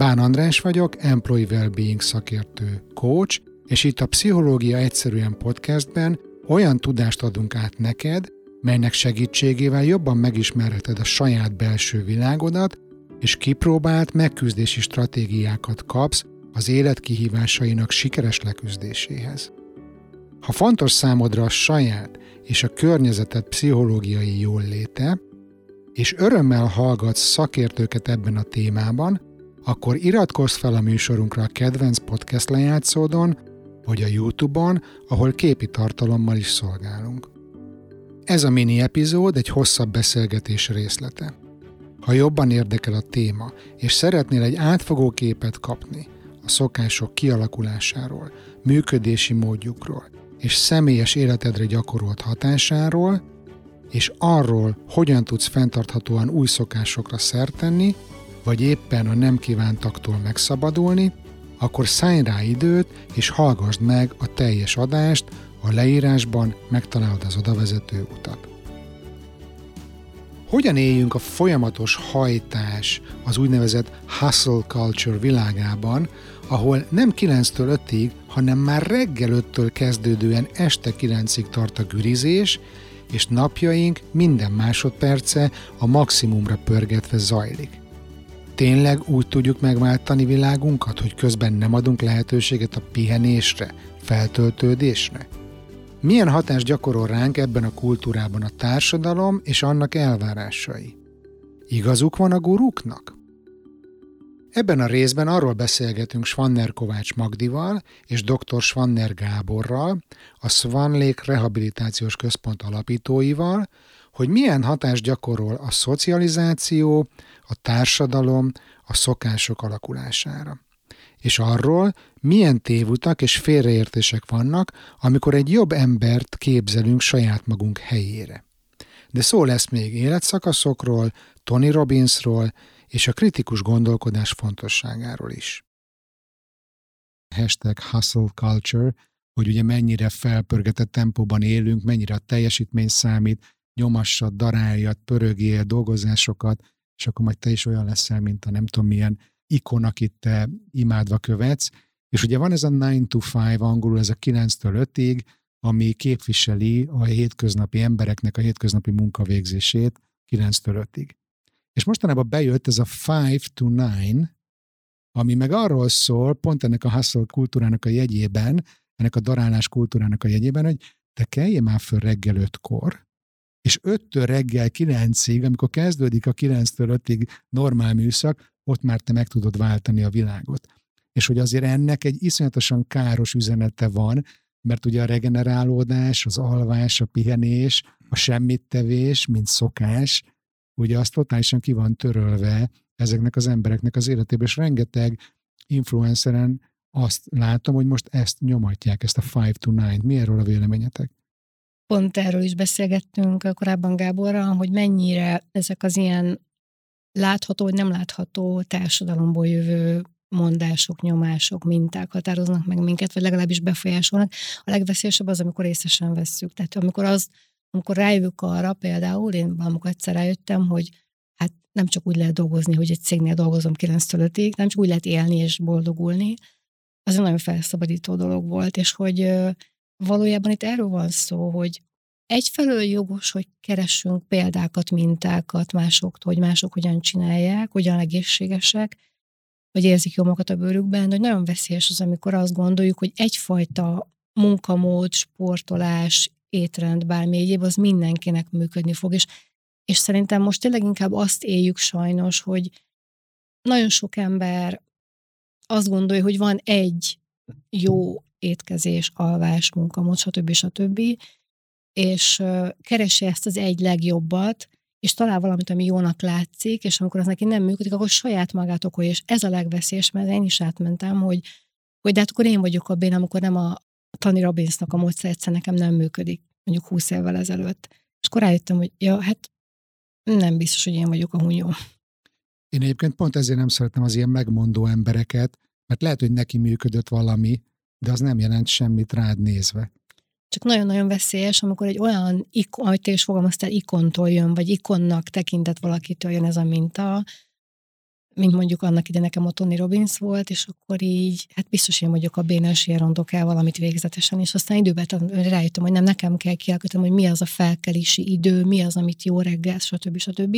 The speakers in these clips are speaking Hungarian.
Bán András vagyok, Employee Wellbeing szakértő coach, és itt a Pszichológia Egyszerűen podcastben olyan tudást adunk át neked, melynek segítségével jobban megismerheted a saját belső világodat, és kipróbált megküzdési stratégiákat kapsz az élet kihívásainak sikeres leküzdéséhez. Ha fontos számodra a saját és a környezeted pszichológiai jól léte, és örömmel hallgatsz szakértőket ebben a témában, akkor iratkozz fel a műsorunkra a kedvenc podcast lejátszódon, vagy a YouTube-on, ahol képi tartalommal is szolgálunk. Ez a mini epizód egy hosszabb beszélgetés részlete. Ha jobban érdekel a téma, és szeretnél egy átfogó képet kapni a szokások kialakulásáról, működési módjukról és személyes életedre gyakorolt hatásáról, és arról, hogyan tudsz fenntarthatóan új szokásokra szert tenni, vagy éppen a nem kívántaktól megszabadulni, akkor szállj rá időt, és hallgassd meg a teljes adást, a leírásban megtalálod az odavezető utat. Hogyan éljünk a folyamatos hajtás az úgynevezett hustle culture világában, ahol nem 9-től 5-ig, hanem már reggel 5-től kezdődően este 9-ig tart a gürizés, és napjaink minden másodperce a maximumra pörgetve zajlik. Tényleg úgy tudjuk megváltani világunkat, hogy közben nem adunk lehetőséget a pihenésre, feltöltődésre? Milyen hatást gyakorol ránk ebben a kultúrában a társadalom és annak elvárásai? Igazuk van a guruknak? Ebben a részben arról beszélgetünk Svanner Kovács Magdival és dr. Svanner Gáborral, a Swan Lake Rehabilitációs Központ alapítóival, hogy milyen hatást gyakorol a szocializáció, a társadalom, a szokások alakulására. És arról, milyen tévutak és félreértések vannak, amikor egy jobb embert képzelünk saját magunk helyére. De szó lesz még életszakaszokról, Tony Robbinsról és a kritikus gondolkodás fontosságáról is. Hashtag hustle culture, hogy ugye mennyire felpörgetett tempóban élünk, mennyire a teljesítmény számít, nyomassad, daráljad, pörögél, dolgozásokat, és akkor majd te is olyan leszel, mint a nem tudom milyen ikon, akit te imádva követsz. És ugye van ez a 9 to 5, angolul ez a 9-től 5-ig, ami képviseli a hétköznapi embereknek a hétköznapi munkavégzését 9-től 5-ig. És mostanában bejött ez a 5 to 9, ami meg arról szól, pont ennek a hustle kultúrának a jegyében, ennek a darálás kultúrának a jegyében, hogy te kelljél már föl reggel ötkor, és 5-től reggel 9-ig, amikor kezdődik a 9-től 5-ig normál műszak, ott már te meg tudod váltani a világot. És hogy azért ennek egy iszonyatosan káros üzenete van, mert ugye a regenerálódás, az alvás, a pihenés, a semmittevés, mint szokás, ugye azt totálisan ki van törölve ezeknek az embereknek az életében, és rengeteg influenceren azt látom, hogy most ezt nyomatják, ezt a 5 to 9. Mi erről a véleményetek? Pont erről is beszélgettünk korábban Gáborral, hogy mennyire ezek az ilyen látható vagy nem látható társadalomból jövő mondások, nyomások, minták határoznak meg minket, vagy legalábbis befolyásolnak. A legveszélyesebb az, amikor észesen vesszük. Tehát amikor az, amikor rájövök arra, például én valamikor egyszer rájöttem, hogy hát nem csak úgy lehet dolgozni, hogy egy cégnél dolgozom 9 5 nem csak úgy lehet élni és boldogulni, az egy nagyon felszabadító dolog volt, és hogy valójában itt erről van szó, hogy egyfelől jogos, hogy keressünk példákat, mintákat másoktól, hogy mások hogyan csinálják, hogyan egészségesek, vagy érzik jól magukat a bőrükben, de nagyon veszélyes az, amikor azt gondoljuk, hogy egyfajta munkamód, sportolás, étrend, bármi egyéb, az mindenkinek működni fog, és, és szerintem most tényleg inkább azt éljük sajnos, hogy nagyon sok ember azt gondolja, hogy van egy jó étkezés, alvás, munkamód, stb. stb. És keresi ezt az egy legjobbat, és talál valamit, ami jónak látszik, és amikor az neki nem működik, akkor saját magát okolja, és ez a legveszélyes, mert én is átmentem, hogy, hogy de hát akkor én vagyok a bén, amikor nem a Tony Robbinsnak a módszer egyszer nekem nem működik, mondjuk 20 évvel ezelőtt. És akkor rájöttem, hogy ja, hát nem biztos, hogy én vagyok a hunyó. Én egyébként pont ezért nem szeretem az ilyen megmondó embereket, mert lehet, hogy neki működött valami, de az nem jelent semmit rád nézve. Csak nagyon-nagyon veszélyes, amikor egy olyan, ikon, ahogy te is fogalmaztál, ikontól jön, vagy ikonnak tekintett valakitől jön ez a minta, mint mondjuk annak ide nekem a Tony Robbins volt, és akkor így, hát biztos én vagyok a bénás el valamit végzetesen, és aztán időben rájöttem, hogy nem nekem kell kialakítanom, hogy mi az a felkelési idő, mi az, amit jó reggel, stb. stb.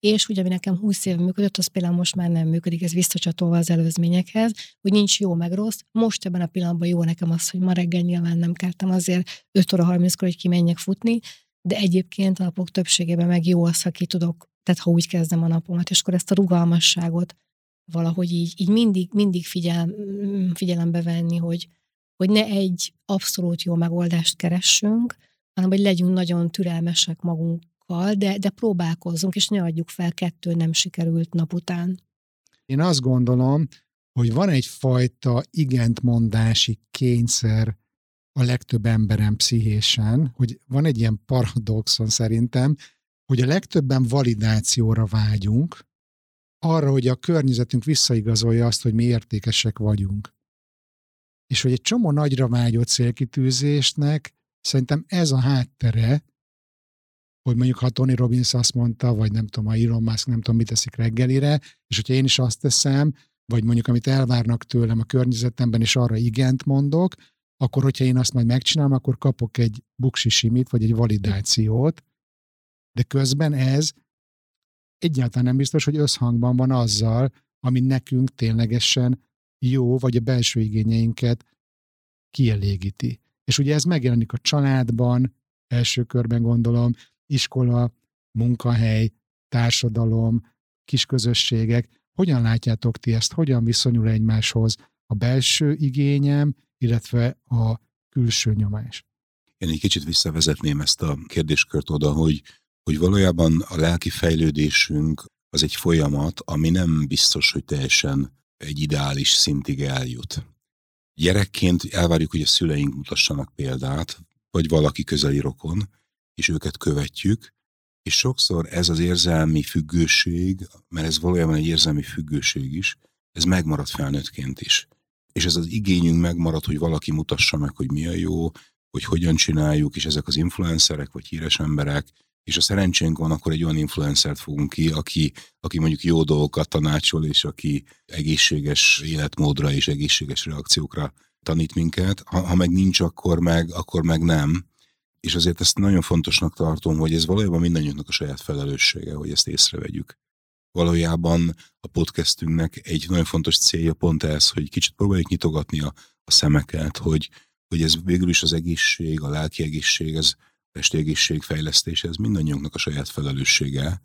És ugye, ami nekem 20 éve működött, az például most már nem működik, ez visszacsatolva az előzményekhez, hogy nincs jó meg rossz. Most ebben a pillanatban jó nekem az, hogy ma reggel nyilván nem keltem azért 5 óra 30-kor, hogy kimenjek futni, de egyébként a napok többségében meg jó az, ha ki tudok tehát ha úgy kezdem a napomat, és akkor ezt a rugalmasságot valahogy így, így mindig, mindig figyel, figyelembe venni, hogy, hogy ne egy abszolút jó megoldást keressünk, hanem hogy legyünk nagyon türelmesek magunkkal, de, de próbálkozzunk, és ne adjuk fel kettő nem sikerült nap után. Én azt gondolom, hogy van egyfajta igentmondási kényszer a legtöbb emberem pszichésen, hogy van egy ilyen paradoxon szerintem, hogy a legtöbben validációra vágyunk, arra, hogy a környezetünk visszaigazolja azt, hogy mi értékesek vagyunk. És hogy egy csomó nagyra vágyott célkitűzésnek szerintem ez a háttere, hogy mondjuk ha Tony Robbins azt mondta, vagy nem tudom, a Elon Musk nem tudom, mit teszik reggelire, és hogyha én is azt teszem, vagy mondjuk amit elvárnak tőlem a környezetemben, és arra igent mondok, akkor hogyha én azt majd megcsinálom, akkor kapok egy buksi simit, vagy egy validációt, de közben ez egyáltalán nem biztos, hogy összhangban van azzal, ami nekünk ténylegesen jó, vagy a belső igényeinket kielégíti. És ugye ez megjelenik a családban, első körben gondolom, iskola, munkahely, társadalom, kisközösségek. Hogyan látjátok ti ezt? Hogyan viszonyul egymáshoz a belső igényem, illetve a külső nyomás? Én egy kicsit visszavezetném ezt a kérdéskört oda, hogy hogy valójában a lelki fejlődésünk az egy folyamat, ami nem biztos, hogy teljesen egy ideális szintig eljut. Gyerekként elvárjuk, hogy a szüleink mutassanak példát, vagy valaki közeli rokon, és őket követjük, és sokszor ez az érzelmi függőség, mert ez valójában egy érzelmi függőség is, ez megmarad felnőttként is. És ez az igényünk megmarad, hogy valaki mutassa meg, hogy mi a jó, hogy hogyan csináljuk, és ezek az influencerek vagy híres emberek és a szerencsénk van, akkor egy olyan influencert fogunk ki, aki, aki mondjuk jó dolgokat tanácsol, és aki egészséges életmódra és egészséges reakciókra tanít minket. Ha, ha meg nincs, akkor meg, akkor meg nem. És azért ezt nagyon fontosnak tartom, hogy ez valójában mindannyiunknak a saját felelőssége, hogy ezt észrevegyük. Valójában a podcastünknek egy nagyon fontos célja pont ez, hogy kicsit próbáljuk nyitogatni a, a szemeket, hogy, hogy ez végül is az egészség, a lelki egészség, ez testi egészség fejlesztése, ez mindannyiunknak a saját felelőssége,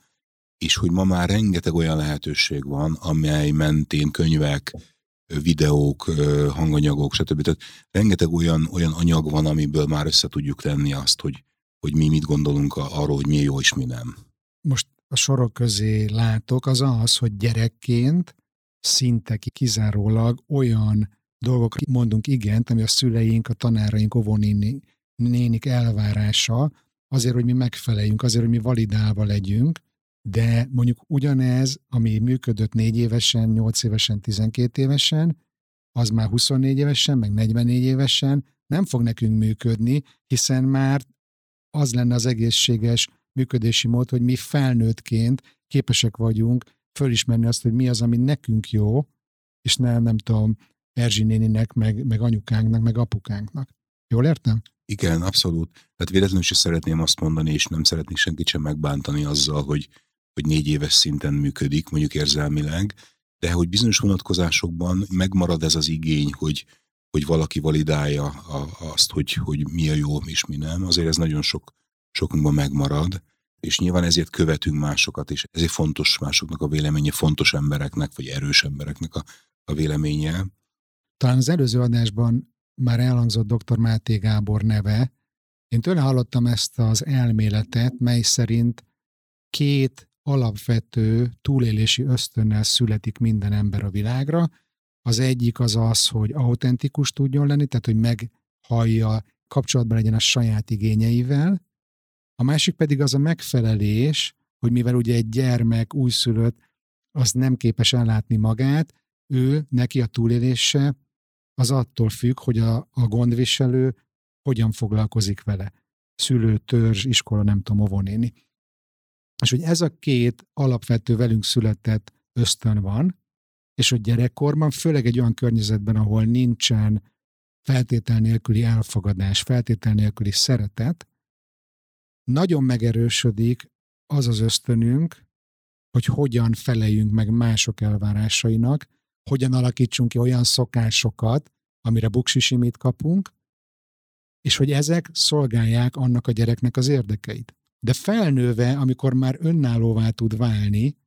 és hogy ma már rengeteg olyan lehetőség van, amely mentén könyvek, videók, hanganyagok, stb. Tehát rengeteg olyan, olyan anyag van, amiből már össze tudjuk tenni azt, hogy, hogy mi mit gondolunk arról, hogy mi jó és mi nem. Most a sorok közé látok, az az, hogy gyerekként szinte kizárólag olyan dolgok mondunk igent, ami a szüleink, a tanáraink, óvónéni nénik elvárása azért, hogy mi megfeleljünk, azért, hogy mi validálva legyünk, de mondjuk ugyanez, ami működött négy évesen, nyolc évesen, tizenkét évesen, az már 24 évesen, meg 44 évesen nem fog nekünk működni, hiszen már az lenne az egészséges működési mód, hogy mi felnőttként képesek vagyunk fölismerni azt, hogy mi az, ami nekünk jó, és nem, nem tudom, Erzsi néninek, meg, meg anyukánknak, meg apukánknak. Jól értem? Igen, abszolút. Tehát véletlenül is szeretném azt mondani, és nem szeretnék senkit sem megbántani azzal, hogy, hogy négy éves szinten működik, mondjuk érzelmileg, de hogy bizonyos vonatkozásokban megmarad ez az igény, hogy, hogy valaki validálja a, azt, hogy, hogy mi a jó és mi nem, azért ez nagyon sok, sokunkban megmarad, és nyilván ezért követünk másokat, és ezért fontos másoknak a véleménye, fontos embereknek, vagy erős embereknek a, a véleménye. Talán az előző adásban már elhangzott dr. Máté Gábor neve. Én tőle hallottam ezt az elméletet, mely szerint két alapvető túlélési ösztönnel születik minden ember a világra. Az egyik az az, hogy autentikus tudjon lenni, tehát hogy meghallja, kapcsolatban legyen a saját igényeivel. A másik pedig az a megfelelés, hogy mivel ugye egy gyermek, újszülött, az nem képes ellátni magát, ő, neki a túlélése az attól függ, hogy a, a gondviselő hogyan foglalkozik vele. Szülő, törzs, iskola, nem tudom, óvónéni. És hogy ez a két alapvető velünk született ösztön van, és hogy gyerekkorban, főleg egy olyan környezetben, ahol nincsen feltétel nélküli elfogadás, feltétel nélküli szeretet, nagyon megerősödik az az ösztönünk, hogy hogyan feleljünk meg mások elvárásainak, hogyan alakítsunk ki olyan szokásokat, amire buksisimit kapunk, és hogy ezek szolgálják annak a gyereknek az érdekeit. De felnőve, amikor már önállóvá tud válni,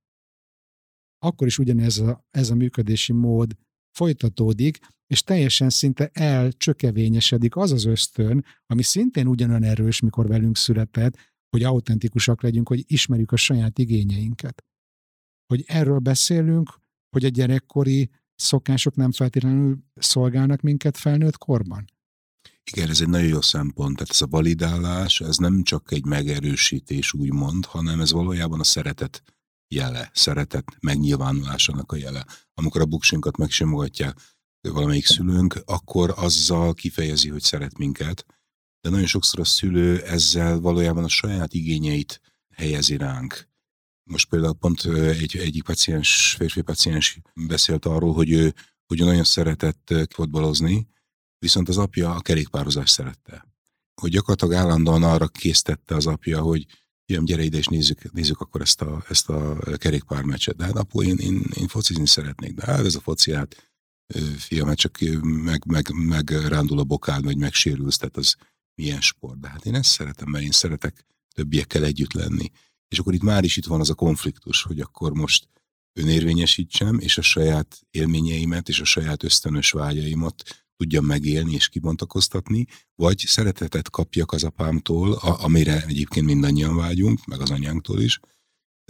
akkor is ugyanez a, ez a működési mód folytatódik, és teljesen szinte elcsökevényesedik az az ösztön, ami szintén ugyanolyan erős, mikor velünk született, hogy autentikusak legyünk, hogy ismerjük a saját igényeinket. Hogy erről beszélünk, hogy a gyerekkori szokások nem feltétlenül szolgálnak minket felnőtt korban? Igen, ez egy nagyon jó szempont. Tehát ez a validálás, ez nem csak egy megerősítés, úgymond, hanem ez valójában a szeretet jele, szeretet megnyilvánulásának a jele. Amikor a buksinkat megsimogatják valamelyik szülőnk, akkor azzal kifejezi, hogy szeret minket, de nagyon sokszor a szülő ezzel valójában a saját igényeit helyezi ránk. Most például pont egy, egyik paciens, férfi paciens beszélt arról, hogy ő, hogy ő nagyon szeretett fotbalozni, viszont az apja a kerékpározást szerette. Hogy gyakorlatilag állandóan arra késztette az apja, hogy jöjjön, gyere ide és nézzük, nézzük akkor ezt a, ezt a kerékpármeccset. De hát apu, én, én, én focizni szeretnék, de hát ez a foci, hát fiam, hát csak meg, meg, meg rándul a bokád, vagy megsérülsz, tehát az milyen sport. De hát én ezt szeretem, mert én szeretek többiekkel együtt lenni. És akkor itt már is itt van az a konfliktus, hogy akkor most önérvényesítsem, és a saját élményeimet, és a saját ösztönös vágyaimat tudjam megélni és kibontakoztatni, vagy szeretetet kapjak az apámtól, a, amire egyébként mindannyian vágyunk, meg az anyánktól is,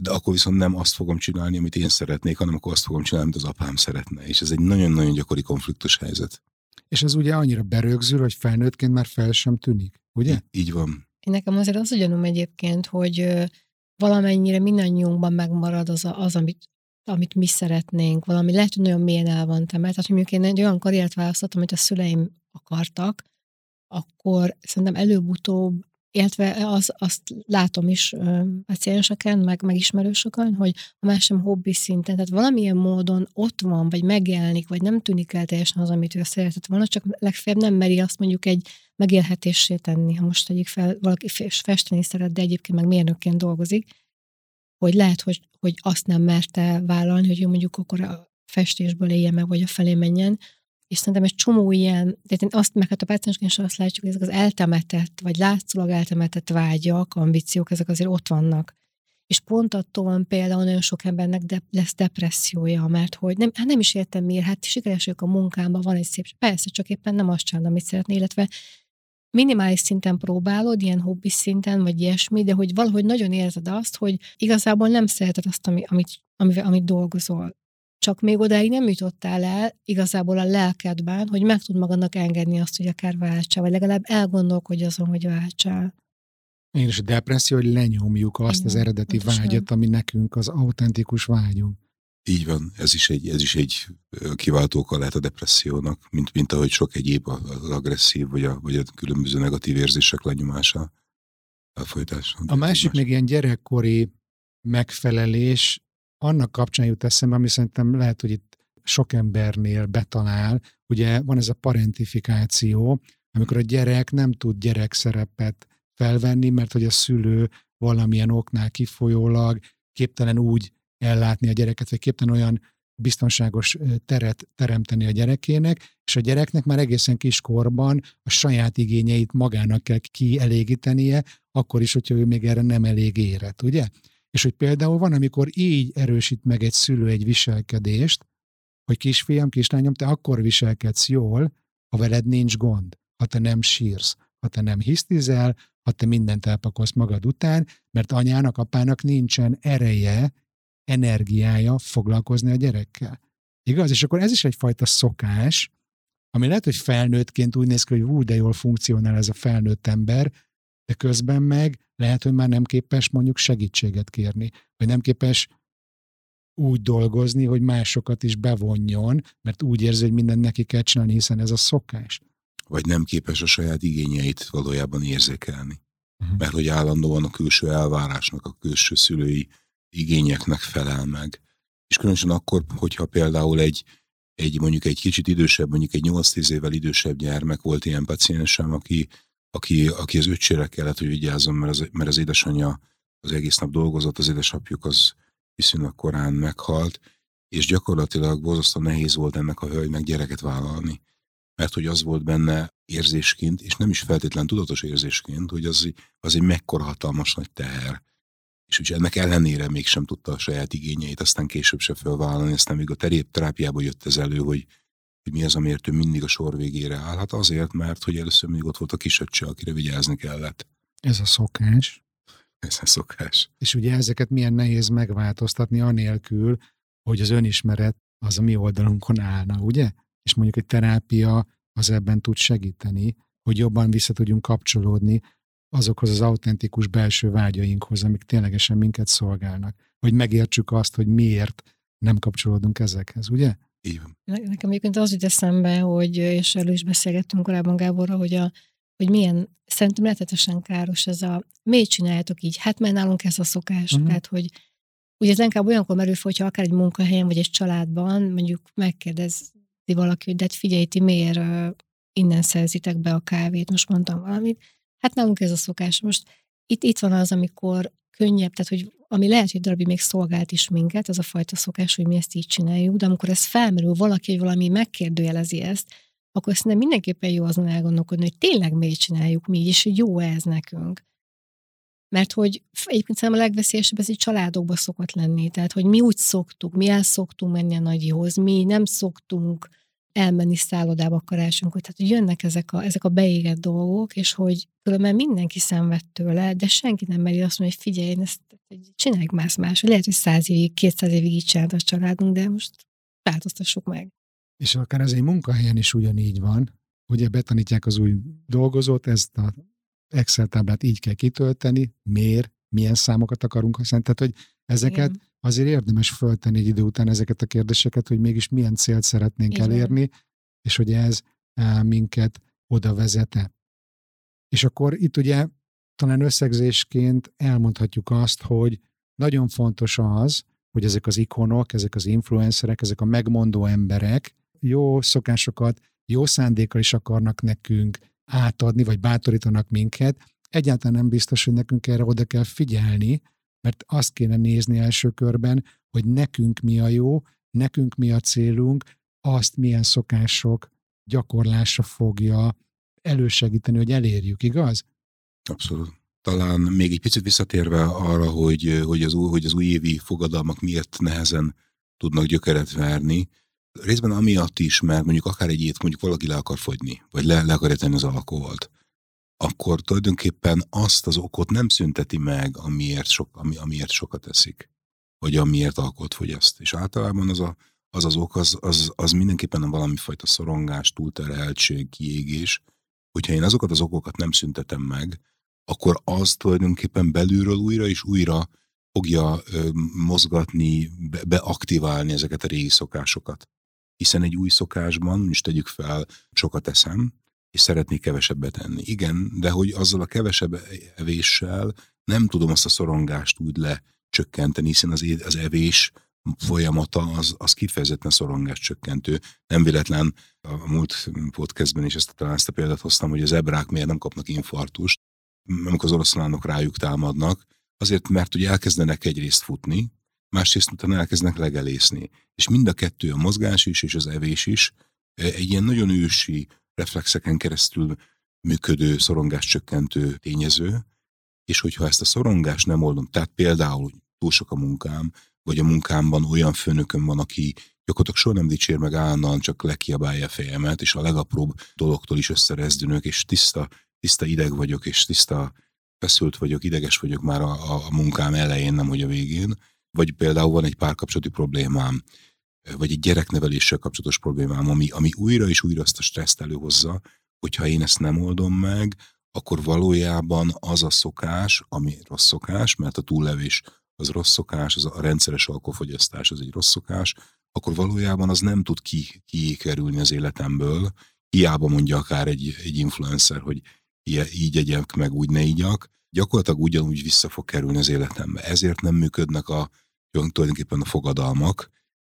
de akkor viszont nem azt fogom csinálni, amit én szeretnék, hanem akkor azt fogom csinálni, amit az apám szeretne. És ez egy nagyon-nagyon gyakori konfliktus helyzet. És ez ugye annyira berögzül, hogy felnőttként már fel sem tűnik, ugye? Így, így van. Én nekem azért az ugyanúgy egyébként, hogy valamennyire mindannyiunkban megmarad az, a, az amit amit mi szeretnénk, valami lehet, hogy nagyon mélyen el van temelt. Tehát, mondjuk én egy olyan karriert választottam, amit a szüleim akartak, akkor szerintem előbb-utóbb, illetve az, azt látom is pacienseken, meg, meg ismerősökön, hogy a más sem hobbi szinten, tehát valamilyen módon ott van, vagy megjelenik, vagy nem tűnik el teljesen az, amit ő szeretett volna, csak legfeljebb nem meri azt mondjuk egy megélhetésé tenni, ha most tegyük fel, valaki festeni szeret, de egyébként meg mérnökként dolgozik, hogy lehet, hogy, hogy azt nem merte vállalni, hogy ő mondjuk akkor a festésből élje meg, vagy a felé menjen, és szerintem egy csomó ilyen, de én azt meg hát a páciensként azt látjuk, hogy ezek az eltemetett, vagy látszólag eltemetett vágyak, ambíciók, ezek azért ott vannak. És pont attól van például nagyon sok embernek de lesz depressziója, mert hogy nem, hát nem is értem miért, hát sikeres a munkámban, van egy szép, persze, csak éppen nem azt csinálom, amit szeretné, illetve minimális szinten próbálod, ilyen hobbi szinten, vagy ilyesmi, de hogy valahogy nagyon érzed azt, hogy igazából nem szereted azt, ami, amit, amivel, amit dolgozol. Csak még odáig nem jutottál el igazából a lelkedben, hogy meg tud magadnak engedni azt, hogy akár váltsál, vagy legalább elgondolkodj azon, hogy váltsál. Én is a depresszió, hogy lenyomjuk azt Igen, az eredeti pontosan. vágyat, ami nekünk az autentikus vágyunk. Így van, ez is egy, ez is egy kiváltó oka lehet a depressziónak, mint, mint ahogy sok egyéb az agresszív, vagy a, vagy a különböző negatív érzések lenyomása, elfolytása. A másik még ilyen gyerekkori megfelelés, annak kapcsán jut eszembe, ami szerintem lehet, hogy itt sok embernél betalál, ugye van ez a parentifikáció, amikor a gyerek nem tud gyerek szerepet felvenni, mert hogy a szülő valamilyen oknál kifolyólag képtelen úgy ellátni a gyereket, vagy képtelen olyan biztonságos teret teremteni a gyerekének, és a gyereknek már egészen kiskorban a saját igényeit magának kell kielégítenie, akkor is, hogyha ő még erre nem elég érett, ugye? És hogy például van, amikor így erősít meg egy szülő egy viselkedést, hogy kisfiam, kislányom, te akkor viselkedsz jól, ha veled nincs gond, ha te nem sírsz, ha te nem hisztizel, ha te mindent elpakolsz magad után, mert anyának, apának nincsen ereje energiája foglalkozni a gyerekkel. Igaz? És akkor ez is egyfajta szokás, ami lehet, hogy felnőttként úgy néz ki, hogy hú, de jól funkcionál ez a felnőtt ember, de közben meg lehet, hogy már nem képes mondjuk segítséget kérni, vagy nem képes úgy dolgozni, hogy másokat is bevonjon, mert úgy érzi, hogy mindent neki kell csinálni, hiszen ez a szokás. Vagy nem képes a saját igényeit valójában érzékelni. Uh-huh. Mert hogy állandóan a külső elvárásnak, a külső szülői igényeknek felel meg. És különösen akkor, hogyha például egy, egy mondjuk egy kicsit idősebb, mondjuk egy 8-10 évvel idősebb gyermek volt ilyen paciensem, aki, aki, aki az öcsére kellett, hogy vigyázzon, mert az, mert az édesanyja az egész nap dolgozott, az édesapjuk az viszonylag korán meghalt, és gyakorlatilag borzasztóan nehéz volt ennek a hölgynek gyereket vállalni. Mert hogy az volt benne érzésként, és nem is feltétlen tudatos érzésként, hogy az, az egy mekkora hatalmas nagy teher. És ugye ennek ellenére mégsem tudta a saját igényeit, aztán később se felvállalni, aztán még a terápiából jött ez elő, hogy, hogy mi az, amiért ő mindig a sor végére áll. Hát azért, mert hogy először még ott volt a kisöccse, akire vigyázni kellett. Ez a szokás. Ez a szokás. És ugye ezeket milyen nehéz megváltoztatni anélkül, hogy az önismeret az a mi oldalunkon állna, ugye? És mondjuk egy terápia az ebben tud segíteni, hogy jobban vissza tudjunk kapcsolódni azokhoz az autentikus belső vágyainkhoz, amik ténylegesen minket szolgálnak. Hogy megértsük azt, hogy miért nem kapcsolódunk ezekhez, ugye? Igen. Nekem egyébként az jut eszembe, hogy, és erről is beszélgettünk korábban Gáborra, hogy, a, hogy milyen, szerintem lehetetesen káros ez a, miért csináljátok így? Hát mert nálunk ez a szokás, uh-huh. tehát hogy ugye ez inkább olyankor merül fel, hogyha akár egy munkahelyen vagy egy családban mondjuk megkérdezi valaki, hogy de hát figyelj, ti miért innen szerzitek be a kávét, most mondtam valamit. Hát nálunk ez a szokás. Most itt, itt van az, amikor könnyebb, tehát hogy ami lehet, hogy darabig még szolgált is minket, az a fajta szokás, hogy mi ezt így csináljuk, de amikor ez felmerül, valaki, hogy valami megkérdőjelezi ezt, akkor szerintem mindenképpen jó azon elgondolkodni, hogy tényleg miért csináljuk mi így, hogy jó ez nekünk. Mert hogy egyébként szerintem a legveszélyesebb ez egy családokba szokott lenni. Tehát, hogy mi úgy szoktuk, mi el szoktunk menni a nagyihoz, mi nem szoktunk elmenni szállodába. Tehát, hogy jönnek ezek a, ezek a beégett dolgok, és hogy különben mindenki szenved tőle, de senki nem meri azt mondani, hogy figyelj, én ezt csináljuk más más. Lehet, hogy száz évig, kétszáz évig így csinált a családunk, de most változtassuk meg. És akár ez egy munkahelyen is ugyanígy van, ugye betanítják az új dolgozót, ezt a Excel táblát így kell kitölteni, miért, milyen számokat akarunk használni. Tehát, hogy ezeket Igen. Azért érdemes föltenni egy idő után ezeket a kérdéseket, hogy mégis milyen célt szeretnénk Igen. elérni, és hogy ez e, minket oda vezete. És akkor itt ugye talán összegzésként elmondhatjuk azt, hogy nagyon fontos az, hogy ezek az ikonok, ezek az influencerek, ezek a megmondó emberek jó szokásokat, jó szándékkal is akarnak nekünk átadni, vagy bátorítanak minket, egyáltalán nem biztos, hogy nekünk erre oda kell figyelni, mert azt kéne nézni első körben, hogy nekünk mi a jó, nekünk mi a célunk, azt milyen szokások gyakorlása fogja elősegíteni, hogy elérjük, igaz? Abszolút. Talán még egy picit visszatérve arra, hogy, hogy, az, új, hogy az újévi fogadalmak miért nehezen tudnak gyökeret verni, Részben amiatt is, mert mondjuk akár egy ét mondjuk valaki le akar fogyni, vagy le, le akar tenni az alkoholt, akkor tulajdonképpen azt az okot nem szünteti meg, amiért, sok, ami, amiért sokat eszik, vagy amiért alkoholt fogyaszt. És általában az a, az, az ok, az, az, az mindenképpen valami fajta szorongás, túlterheltség, kiégés. Hogyha én azokat az okokat nem szüntetem meg, akkor az tulajdonképpen belülről újra és újra fogja ö, mozgatni, be, beaktiválni ezeket a régi szokásokat hiszen egy új szokásban, is tegyük fel, sokat eszem, és szeretnék kevesebbet enni. Igen, de hogy azzal a kevesebb evéssel nem tudom azt a szorongást úgy lecsökkenteni, hiszen az, az evés folyamata az, az kifejezetten szorongás csökkentő. Nem véletlen a múlt podcastben is ezt, talán ezt a példát hoztam, hogy az ebrák miért nem kapnak infartust, amikor az oroszlánok rájuk támadnak, azért, mert ugye elkezdenek egyrészt futni, másrészt utána elkezdenek legelészni. És mind a kettő, a mozgás is és az evés is egy ilyen nagyon ősi reflexeken keresztül működő szorongás csökkentő tényező, és hogyha ezt a szorongást nem oldom, tehát például túl sok a munkám, vagy a munkámban olyan főnököm van, aki gyakorlatilag soha nem dicsér meg állandóan, csak lekiabálja a fejemet, és a legapróbb dologtól is összerezdülök, és tiszta, tiszta ideg vagyok, és tiszta feszült vagyok, ideges vagyok már a, a munkám elején, nem hogy a végén, vagy például van egy párkapcsolati problémám, vagy egy gyerekneveléssel kapcsolatos problémám, ami, ami újra és újra azt a stresszt előhozza, hogyha én ezt nem oldom meg, akkor valójában az a szokás, ami rossz szokás, mert a túllevés az rossz szokás, az a rendszeres alkoholfogyasztás az egy rossz szokás, akkor valójában az nem tud ki, kikerülni az életemből. Hiába mondja akár egy, egy influencer, hogy így egyek meg, úgy ne igyak, gyakorlatilag ugyanúgy vissza fog kerülni az életembe. Ezért nem működnek a tulajdonképpen a fogadalmak,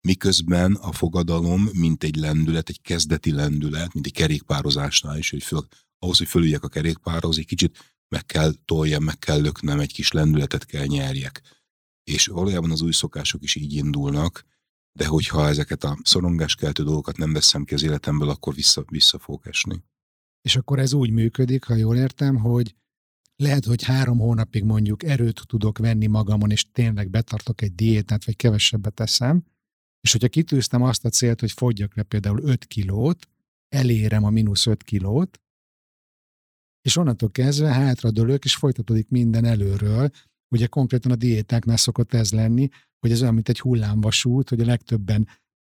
miközben a fogadalom, mint egy lendület, egy kezdeti lendület, mint egy kerékpározásnál is, hogy föl, ahhoz, hogy fölüljek a kerékpárhoz, egy kicsit meg kell toljam, meg kell löknem, egy kis lendületet kell nyerjek. És valójában az új szokások is így indulnak, de hogyha ezeket a szorongáskeltő dolgokat nem veszem ki az életemből, akkor vissza, vissza fogok esni. És akkor ez úgy működik, ha jól értem, hogy lehet, hogy három hónapig mondjuk erőt tudok venni magamon, és tényleg betartok egy diétát, vagy kevesebbet teszem, és hogyha kitűztem azt a célt, hogy fogyjak le például 5 kilót, elérem a mínusz 5 kilót, és onnantól kezdve hátra dőlök, és folytatódik minden előről. Ugye konkrétan a diétáknál szokott ez lenni, hogy ez olyan, mint egy hullámvasút, hogy a legtöbben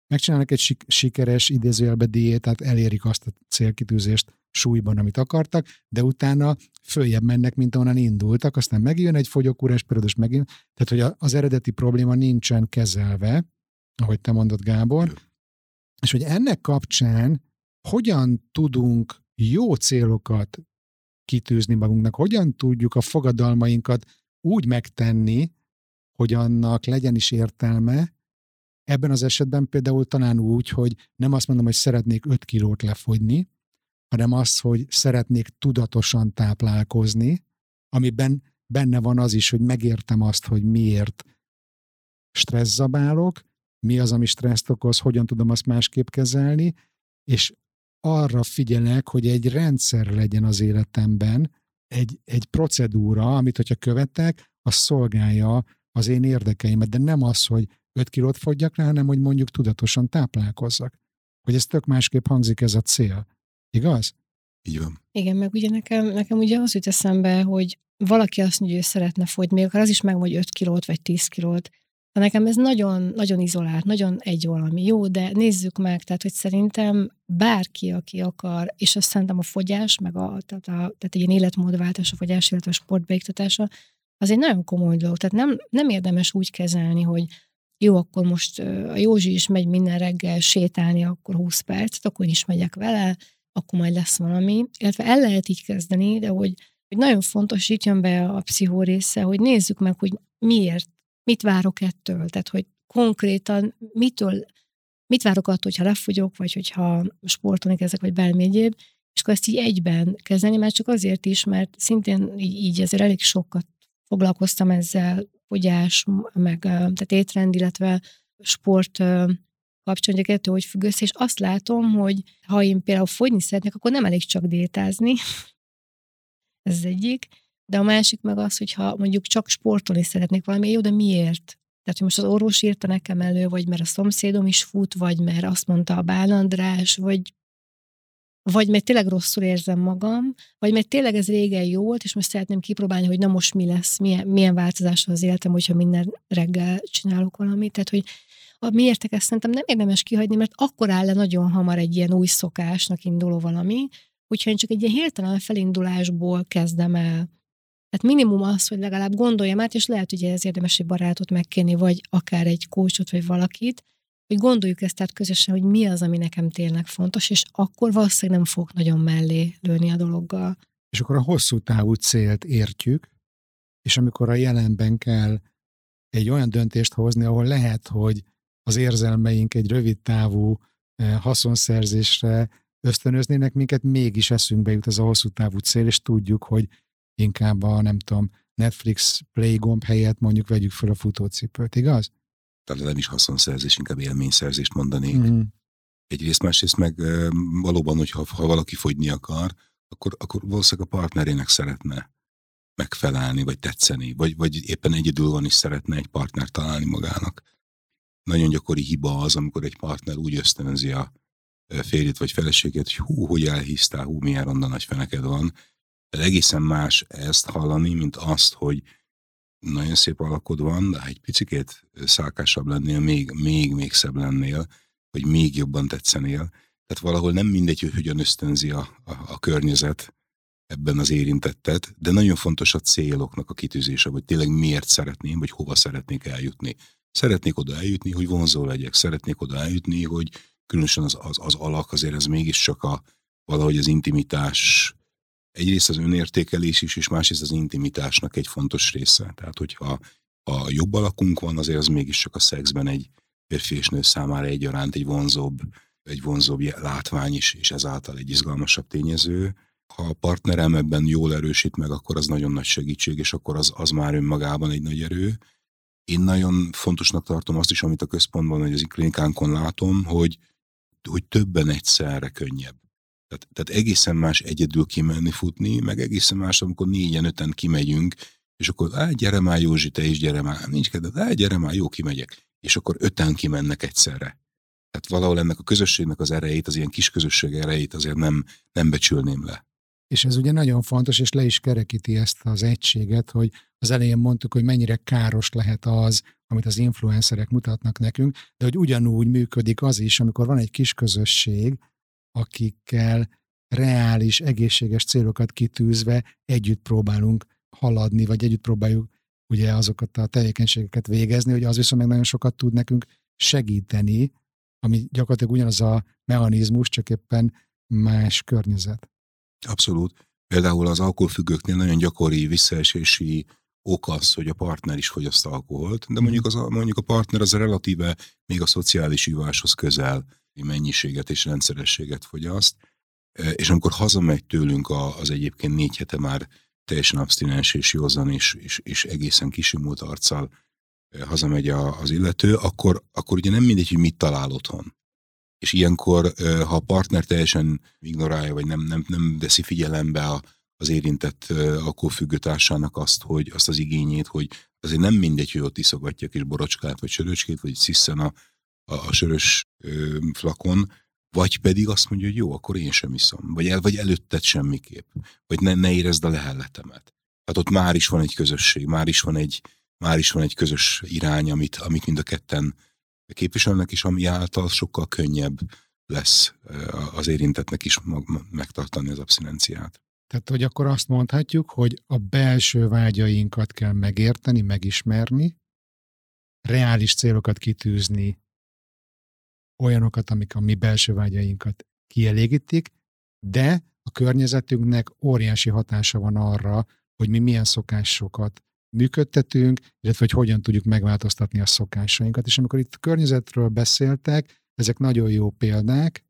megcsinálnak egy sik- sikeres idézőjelbe diétát, elérik azt a célkitűzést súlyban, amit akartak, de utána följebb mennek, mint onnan indultak, aztán megjön egy fogyókúrás periódus megint, tehát hogy az eredeti probléma nincsen kezelve, ahogy te mondod, Gábor, és hogy ennek kapcsán hogyan tudunk jó célokat kitűzni magunknak, hogyan tudjuk a fogadalmainkat úgy megtenni, hogy annak legyen is értelme, ebben az esetben például talán úgy, hogy nem azt mondom, hogy szeretnék 5 kilót lefogyni, hanem az, hogy szeretnék tudatosan táplálkozni, amiben benne van az is, hogy megértem azt, hogy miért stresszabálok, mi az, ami stresszt okoz, hogyan tudom azt másképp kezelni, és arra figyelek, hogy egy rendszer legyen az életemben, egy, egy procedúra, amit hogyha követek, az szolgálja az én érdekeimet, de nem az, hogy 5 kilót fogyjak le, hanem hogy mondjuk tudatosan táplálkozzak. Hogy ez tök másképp hangzik ez a cél. Igaz? Így van. Igen, meg ugye nekem, nekem ugye az jut eszembe, hogy valaki azt mondja, hogy szeretne fogyni, még akár az is meg, hogy 5 kilót vagy 10 kilót, de nekem ez nagyon, nagyon izolált, nagyon egy valami. Jó, de nézzük meg, tehát, hogy szerintem bárki, aki akar, és azt szerintem a fogyás, meg a, tehát, a, tehát egy ilyen életmódváltás, a fogyás, illetve a sportbeiktatása, az egy nagyon komoly dolog. Tehát nem, nem érdemes úgy kezelni, hogy jó, akkor most a Józsi is megy minden reggel sétálni, akkor 20 percet, akkor én is megyek vele, akkor majd lesz valami. Illetve el lehet így kezdeni, de hogy, hogy nagyon fontos, itt jön be a pszichó része, hogy nézzük meg, hogy miért mit várok ettől, tehát hogy konkrétan mitől, mit várok attól, hogyha lefogyok, vagy hogyha sportolni kezdek, vagy bármi egyéb, és akkor ezt így egyben kezdeni, mert csak azért is, mert szintén így, így azért elég sokat foglalkoztam ezzel, fogyás, meg tehát étrend, illetve sport kapcsolatban, hogy a kettő hogy függ össze, és azt látom, hogy ha én például fogyni szeretnék, akkor nem elég csak diétázni, ez az egyik, de a másik meg az, hogyha mondjuk csak sportolni szeretnék valami, jó, de miért? Tehát, hogy most az orvos írta nekem elő, vagy mert a szomszédom is fut, vagy mert azt mondta a Bálandrás, vagy vagy mert tényleg rosszul érzem magam, vagy mert tényleg ez régen jó volt, és most szeretném kipróbálni, hogy na most mi lesz, milyen, milyen változás az életem, hogyha minden reggel csinálok valamit. Tehát, hogy a miértek ezt szerintem nem érdemes kihagyni, mert akkor áll le nagyon hamar egy ilyen új szokásnak induló valami, hogyha én csak egy ilyen hirtelen felindulásból kezdem el tehát minimum az, hogy legalább gondoljam át, és lehet, hogy ez érdemes egy barátot megkérni, vagy akár egy kócsot, vagy valakit, hogy gondoljuk ezt tehát közösen, hogy mi az, ami nekem tényleg fontos, és akkor valószínűleg nem fog nagyon mellé lőni a dologgal. És akkor a hosszú távú célt értjük, és amikor a jelenben kell egy olyan döntést hozni, ahol lehet, hogy az érzelmeink egy rövid távú eh, haszonszerzésre ösztönöznének minket, mégis eszünkbe jut ez a hosszú távú cél, és tudjuk, hogy inkább a, nem tudom, Netflix play gomb helyett mondjuk vegyük fel a futócipőt, igaz? Tehát nem is haszonszerzés, inkább élményszerzést mondanék. Mm. Egyrészt, másrészt meg valóban, hogyha ha valaki fogyni akar, akkor, akkor valószínűleg a partnerének szeretne megfelelni, vagy tetszeni, vagy, vagy éppen egyedül van is szeretne egy partner találni magának. Nagyon gyakori hiba az, amikor egy partner úgy ösztönzi a férjét vagy feleségét, hogy hú, hogy elhisztál, hú, milyen ronda nagy feneked van, egészen más ezt hallani, mint azt, hogy nagyon szép alakod van, de egy picit szálkásabb lennél, még, még, még szebb lennél, hogy még jobban tetszenél. Tehát valahol nem mindegy, hogy hogyan ösztönzi a, a, a környezet ebben az érintettet, de nagyon fontos a céloknak a kitűzése, hogy tényleg miért szeretném, vagy hova szeretnék eljutni. Szeretnék oda eljutni, hogy vonzó legyek, szeretnék oda eljutni, hogy különösen az, az, az alak azért ez mégiscsak a, valahogy az intimitás egyrészt az önértékelés is, és másrészt az intimitásnak egy fontos része. Tehát, hogyha a jobb alakunk van, azért az mégiscsak a szexben egy, férfi és nő számára egyaránt egy vonzóbb, egy vonzóbb látvány is, és ezáltal egy izgalmasabb tényező. Ha a partnerem ebben jól erősít meg, akkor az nagyon nagy segítség, és akkor az, az már önmagában egy nagy erő. Én nagyon fontosnak tartom azt is, amit a központban, vagy az klinikánkon látom, hogy, hogy többen egyszerre könnyebb. Tehát, tehát egészen más egyedül kimenni futni, meg egészen más, amikor négyen, öten kimegyünk, és akkor, á, gyere már Józsi, te is gyere már, nincs kedved, á, gyere már, jó, kimegyek. És akkor öten kimennek egyszerre. Tehát valahol ennek a közösségnek az erejét, az ilyen kis közösség erejét azért nem, nem becsülném le. És ez ugye nagyon fontos, és le is kerekíti ezt az egységet, hogy az elején mondtuk, hogy mennyire káros lehet az, amit az influencerek mutatnak nekünk, de hogy ugyanúgy működik az is, amikor van egy kis közösség, akikkel reális, egészséges célokat kitűzve együtt próbálunk haladni, vagy együtt próbáljuk ugye azokat a tevékenységeket végezni, hogy az viszont meg nagyon sokat tud nekünk segíteni, ami gyakorlatilag ugyanaz a mechanizmus, csak éppen más környezet. Abszolút. Például az alkoholfüggőknél nagyon gyakori visszaesési ok az, hogy a partner is fogyaszt alkoholt, de mondjuk, az mondjuk a partner az relatíve még a szociális iváshoz közel mennyiséget és rendszerességet fogyaszt, és amikor hazamegy tőlünk az egyébként négy hete már teljesen abstinens és józan és, és, és egészen kisimult arccal hazamegy az illető, akkor, akkor ugye nem mindegy, hogy mit talál otthon. És ilyenkor, ha a partner teljesen ignorálja, vagy nem, nem, nem veszi figyelembe a, az érintett alkoholfüggő társának azt, hogy, azt az igényét, hogy azért nem mindegy, hogy ott iszogatja kis borocskát, vagy söröcskét, vagy sziszen a, a, a sörös ö, flakon, vagy pedig azt mondja, hogy jó, akkor én sem iszom, vagy, el, vagy előtted semmiképp, vagy ne, ne érezd a lehelletemet. Hát ott már is van egy közösség, már is van egy, már is van egy közös irány, amit, amit mind a ketten képviselnek, és ami által sokkal könnyebb lesz az érintetnek is megtartani az abszinenciát. Tehát, hogy akkor azt mondhatjuk, hogy a belső vágyainkat kell megérteni, megismerni, reális célokat kitűzni, olyanokat, amik a mi belső vágyainkat kielégítik, de a környezetünknek óriási hatása van arra, hogy mi milyen szokásokat működtetünk, illetve hogy hogyan tudjuk megváltoztatni a szokásainkat. És amikor itt környezetről beszéltek, ezek nagyon jó példák,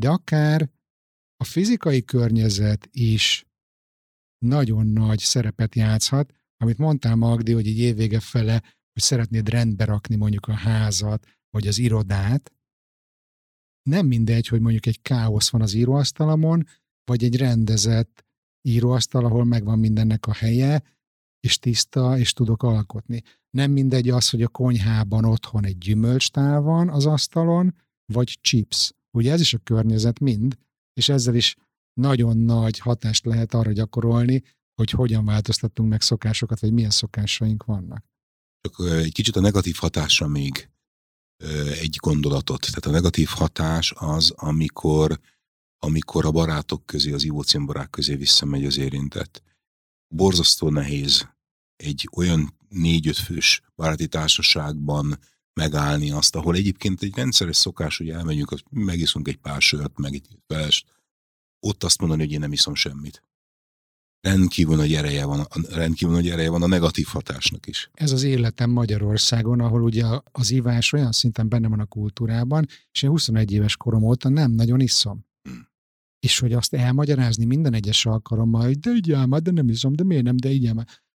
de akár a fizikai környezet is nagyon nagy szerepet játszhat, amit mondtál Magdi, hogy egy évvége fele, hogy szeretnéd rendbe rakni mondjuk a házat, vagy az irodát, nem mindegy, hogy mondjuk egy káosz van az íróasztalamon, vagy egy rendezett íróasztal, ahol megvan mindennek a helye, és tiszta, és tudok alkotni. Nem mindegy az, hogy a konyhában otthon egy gyümölcstál van az asztalon, vagy chips. Ugye ez is a környezet mind, és ezzel is nagyon nagy hatást lehet arra gyakorolni, hogy hogyan változtatunk meg szokásokat, vagy milyen szokásaink vannak. Csak egy kicsit a negatív hatásra még egy gondolatot. Tehát a negatív hatás az, amikor, amikor a barátok közé, az ivócimborák közé visszamegy az érintett. Borzasztó nehéz egy olyan négy-öt fős baráti társaságban megállni azt, ahol egyébként egy rendszeres szokás, hogy elmegyünk, megiszunk egy pár sört, meg egy felest, ott azt mondani, hogy én nem iszom semmit. Rendkívül nagy ereje van, rendkívül nagy ereje van a negatív hatásnak is. Ez az életem Magyarországon, ahol ugye az ivás olyan szinten benne van a kultúrában, és én 21 éves korom óta nem nagyon iszom. Hmm. És hogy azt elmagyarázni minden egyes alkalommal, hogy de így de nem iszom, de miért nem, de így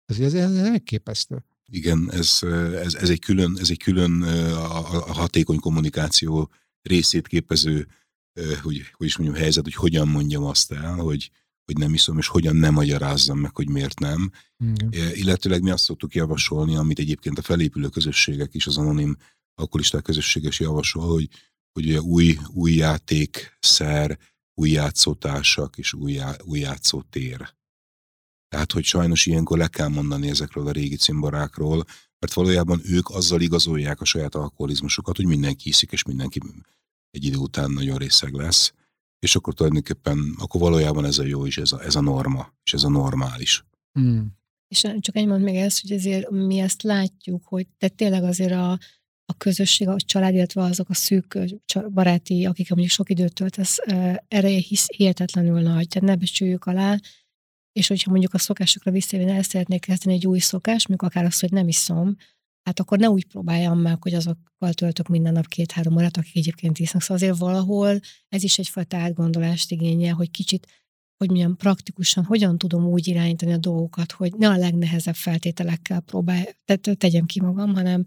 ez, ez, ez elképesztő. Igen, ez, ez, ez, egy külön, ez egy külön a, a hatékony kommunikáció részét képező, hogy, hogy is mondjam, helyzet, hogy hogyan mondjam azt el, hogy, hogy nem iszom, és hogyan nem magyarázzam meg, hogy miért nem. Igen. Illetőleg mi azt szoktuk javasolni, amit egyébként a felépülő közösségek is, az anonim alkoholisták közösséges javasol, hogy, hogy ugye új, új játékszer, új játszótársak és új, já, új játszótér. Tehát, hogy sajnos ilyenkor le kell mondani ezekről a régi cimborákról, mert valójában ők azzal igazolják a saját alkoholizmusokat, hogy mindenki iszik, és mindenki egy idő után nagyon részeg lesz, és akkor tulajdonképpen, akkor valójában ez a jó is, ez a, ez a norma, és ez a normális. Mm. És csak egy mond még ezt, hogy azért mi ezt látjuk, hogy te tényleg azért a, a közösség, a család, illetve azok a szűk baráti, akik mondjuk sok időt töltesz, ereje hisz hihetetlenül nagy, tehát ne becsüljük alá, és hogyha mondjuk a szokásokra visszajön, el szeretnék kezdeni egy új szokás, mondjuk akár azt, hogy nem iszom, hát akkor ne úgy próbáljam meg, hogy azokkal töltök minden nap két-három órát, akik egyébként isznak. Szóval azért valahol ez is egyfajta átgondolást igényel, hogy kicsit hogy mondjam, praktikusan hogyan tudom úgy irányítani a dolgokat, hogy ne a legnehezebb feltételekkel próbálj, te, tegyem ki magam, hanem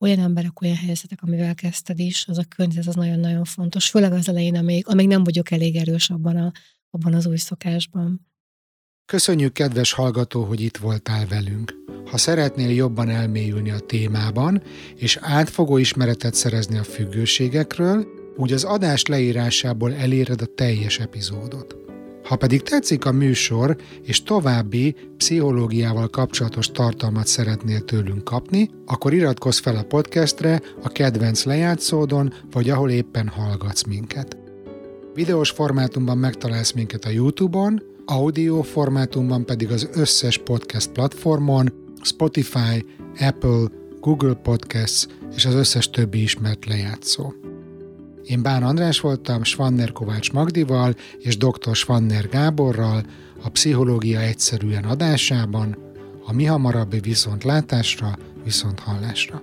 olyan emberek, olyan helyzetek, amivel kezdted is, az a környezet az nagyon-nagyon fontos, főleg az elején, amíg, amíg nem vagyok elég erős abban, a, abban az új szokásban. Köszönjük, kedves hallgató, hogy itt voltál velünk. Ha szeretnél jobban elmélyülni a témában, és átfogó ismeretet szerezni a függőségekről, úgy az adás leírásából eléred a teljes epizódot. Ha pedig tetszik a műsor, és további pszichológiával kapcsolatos tartalmat szeretnél tőlünk kapni, akkor iratkozz fel a podcastre, a kedvenc lejátszódon, vagy ahol éppen hallgatsz minket. Videós formátumban megtalálsz minket a YouTube-on, audio formátumban pedig az összes podcast platformon, Spotify, Apple, Google Podcasts és az összes többi ismert lejátszó. Én Bán András voltam, Svanner Kovács Magdival és dr. Svanner Gáborral a Pszichológia egyszerűen adásában, a mi hamarabbi viszontlátásra, viszont hallásra.